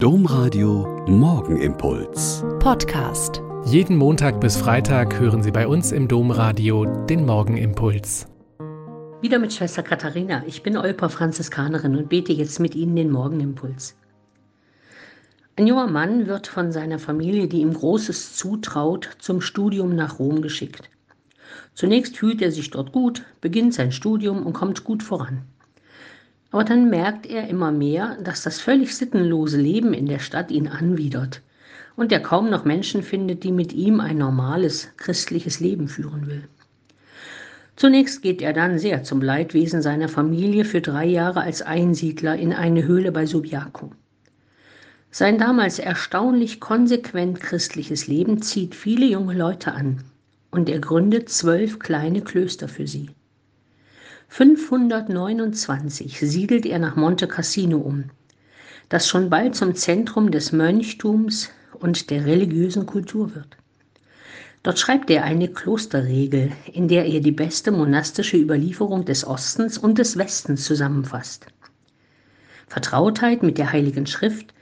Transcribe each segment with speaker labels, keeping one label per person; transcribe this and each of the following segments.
Speaker 1: Domradio Morgenimpuls.
Speaker 2: Podcast.
Speaker 3: Jeden Montag bis Freitag hören Sie bei uns im Domradio den Morgenimpuls.
Speaker 4: Wieder mit Schwester Katharina. Ich bin Olper Franziskanerin und bete jetzt mit Ihnen den Morgenimpuls. Ein junger Mann wird von seiner Familie, die ihm Großes zutraut, zum Studium nach Rom geschickt. Zunächst fühlt er sich dort gut, beginnt sein Studium und kommt gut voran. Aber dann merkt er immer mehr, dass das völlig sittenlose Leben in der Stadt ihn anwidert und er kaum noch Menschen findet, die mit ihm ein normales christliches Leben führen will. Zunächst geht er dann sehr zum Leidwesen seiner Familie für drei Jahre als Einsiedler in eine Höhle bei Subiaco. Sein damals erstaunlich konsequent christliches Leben zieht viele junge Leute an und er gründet zwölf kleine Klöster für sie. 529 siedelt er nach Monte Cassino um, das schon bald zum Zentrum des Mönchtums und der religiösen Kultur wird. Dort schreibt er eine Klosterregel, in der er die beste monastische Überlieferung des Ostens und des Westens zusammenfasst. Vertrautheit mit der Heiligen Schrift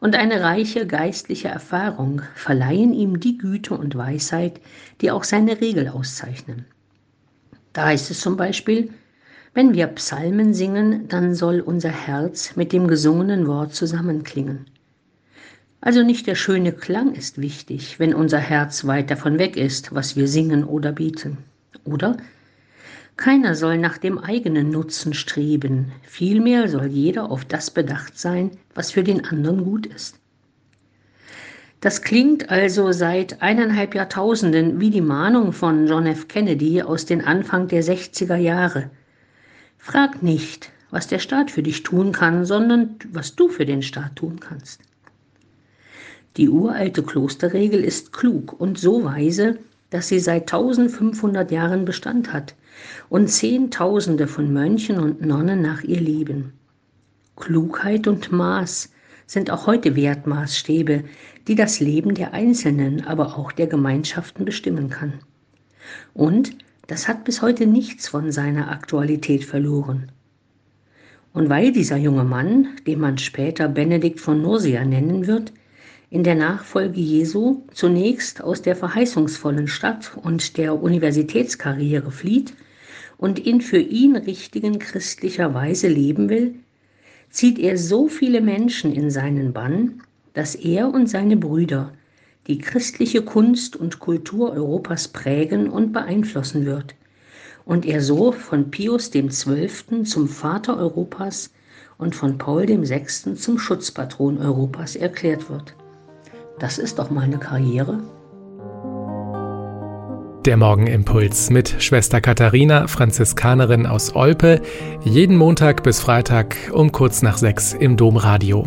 Speaker 4: und eine reiche geistliche Erfahrung verleihen ihm die Güte und Weisheit, die auch seine Regel auszeichnen. Da heißt es zum Beispiel, wenn wir Psalmen singen, dann soll unser Herz mit dem gesungenen Wort zusammenklingen. Also nicht der schöne Klang ist wichtig, wenn unser Herz weit davon weg ist, was wir singen oder beten. Oder? Keiner soll nach dem eigenen Nutzen streben, vielmehr soll jeder auf das bedacht sein, was für den anderen gut ist. Das klingt also seit eineinhalb Jahrtausenden wie die Mahnung von John F. Kennedy aus den Anfang der 60er Jahre – Frag nicht, was der Staat für dich tun kann, sondern was du für den Staat tun kannst. Die uralte Klosterregel ist klug und so weise, dass sie seit 1500 Jahren Bestand hat und Zehntausende von Mönchen und Nonnen nach ihr leben. Klugheit und Maß sind auch heute Wertmaßstäbe, die das Leben der Einzelnen, aber auch der Gemeinschaften bestimmen kann. Und das hat bis heute nichts von seiner Aktualität verloren. Und weil dieser junge Mann, den man später Benedikt von Nursia nennen wird, in der Nachfolge Jesu zunächst aus der verheißungsvollen Stadt und der Universitätskarriere flieht und in für ihn richtigen christlicher Weise leben will, zieht er so viele Menschen in seinen Bann, dass er und seine Brüder die christliche Kunst und Kultur Europas prägen und beeinflussen wird und er so von Pius XII. zum Vater Europas und von Paul VI. zum Schutzpatron Europas erklärt wird. Das ist doch mal eine Karriere.
Speaker 3: Der Morgenimpuls mit Schwester Katharina, Franziskanerin aus Olpe, jeden Montag bis Freitag um kurz nach sechs im Domradio.